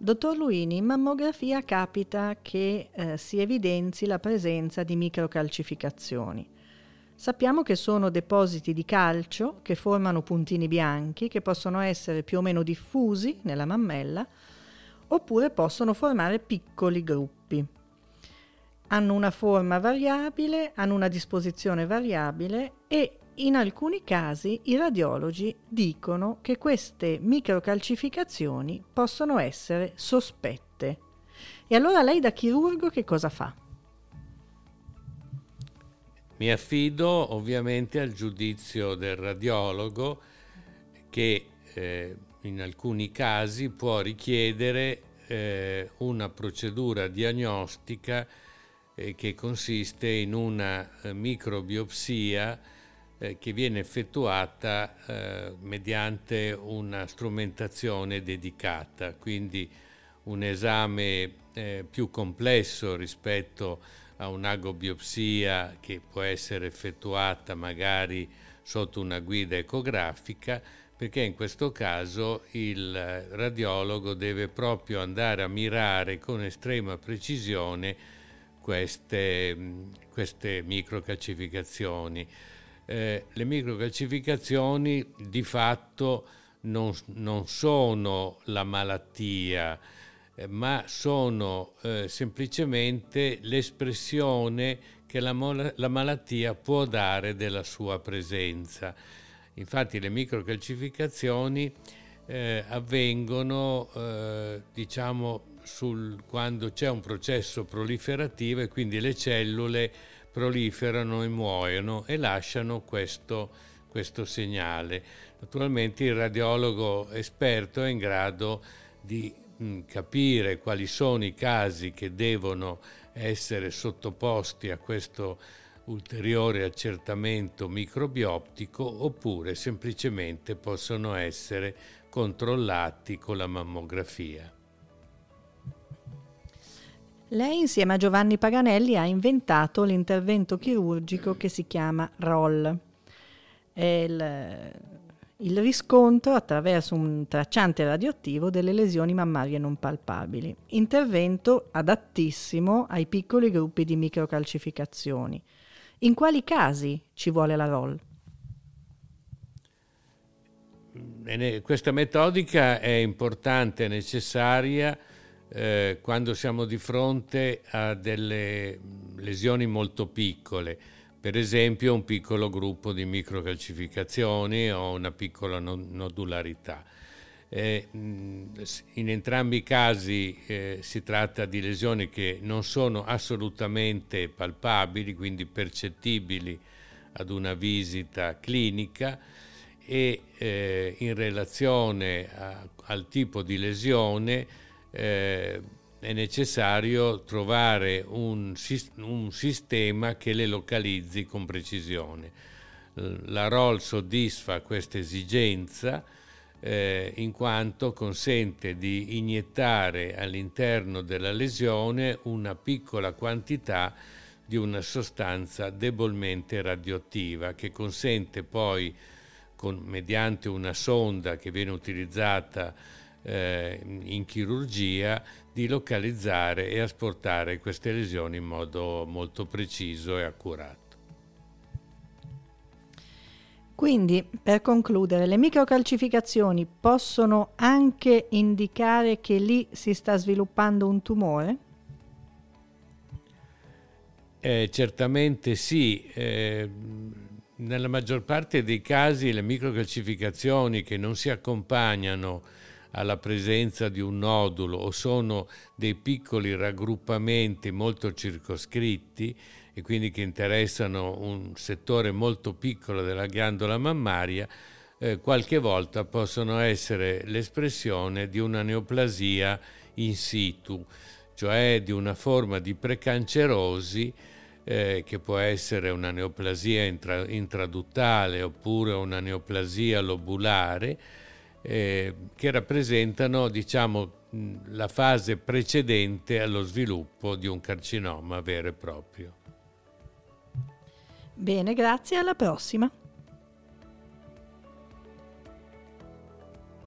Dottor Luini, in mammografia capita che eh, si evidenzi la presenza di microcalcificazioni. Sappiamo che sono depositi di calcio che formano puntini bianchi che possono essere più o meno diffusi nella mammella oppure possono formare piccoli gruppi. Hanno una forma variabile, hanno una disposizione variabile e in alcuni casi i radiologi dicono che queste microcalcificazioni possono essere sospette. E allora lei da chirurgo che cosa fa? Mi affido ovviamente al giudizio del radiologo che eh, in alcuni casi può richiedere eh, una procedura diagnostica eh, che consiste in una eh, microbiopsia eh, che viene effettuata eh, mediante una strumentazione dedicata, quindi un esame più complesso rispetto a un'agobiopsia che può essere effettuata magari sotto una guida ecografica, perché in questo caso il radiologo deve proprio andare a mirare con estrema precisione queste, queste microcalcificazioni. Eh, le microcalcificazioni di fatto non, non sono la malattia, eh, ma sono eh, semplicemente l'espressione che la, la, malattia può dare della sua presenza. Infatti le microcalcificazioni eh, avvengono eh, diciamo, sul, quando c'è un processo proliferativo e quindi le cellule proliferano e muoiono e lasciano questo, questo segnale. Naturalmente il radiologo esperto è in grado di Mm, capire quali sono i casi che devono essere sottoposti a questo ulteriore accertamento microbiottico oppure semplicemente possono essere controllati con la mammografia. Lei insieme a Giovanni Paganelli ha inventato l'intervento chirurgico che si chiama ROL. È il il riscontro attraverso un tracciante radioattivo delle lesioni mammarie non palpabili, intervento adattissimo ai piccoli gruppi di microcalcificazioni. In quali casi ci vuole la ROL? Questa metodica è importante e necessaria eh, quando siamo di fronte a delle lesioni molto piccole per esempio un piccolo gruppo di microcalcificazioni o una piccola nodularità. Eh, in entrambi i casi eh, si tratta di lesioni che non sono assolutamente palpabili, quindi percettibili ad una visita clinica e eh, in relazione a, al tipo di lesione eh, è necessario trovare un, un, sistema che le localizzi con precisione. La ROL soddisfa questa esigenza eh, in quanto consente di iniettare all'interno della lesione una piccola quantità di una sostanza debolmente radioattiva che consente poi, con, mediante una sonda che viene utilizzata eh, in chirurgia di localizzare e asportare queste lesioni in modo molto preciso e accurato. Quindi, per concludere, le microcalcificazioni possono anche indicare che lì si sta sviluppando un tumore? Eh, certamente sì. Eh, nella maggior parte dei casi le microcalcificazioni che non si accompagnano alla presenza di un nodulo o sono dei piccoli raggruppamenti molto circoscritti e quindi che interessano un settore molto piccolo della ghiandola mammaria, eh, qualche volta possono essere l'espressione di una neoplasia in situ, cioè di una forma di precancerosi eh, che può essere una neoplasia intra- intraduttale oppure una neoplasia lobulare, eh, che rappresentano diciamo, la fase precedente allo sviluppo di un carcinoma vero e proprio. Bene, grazie, alla prossima.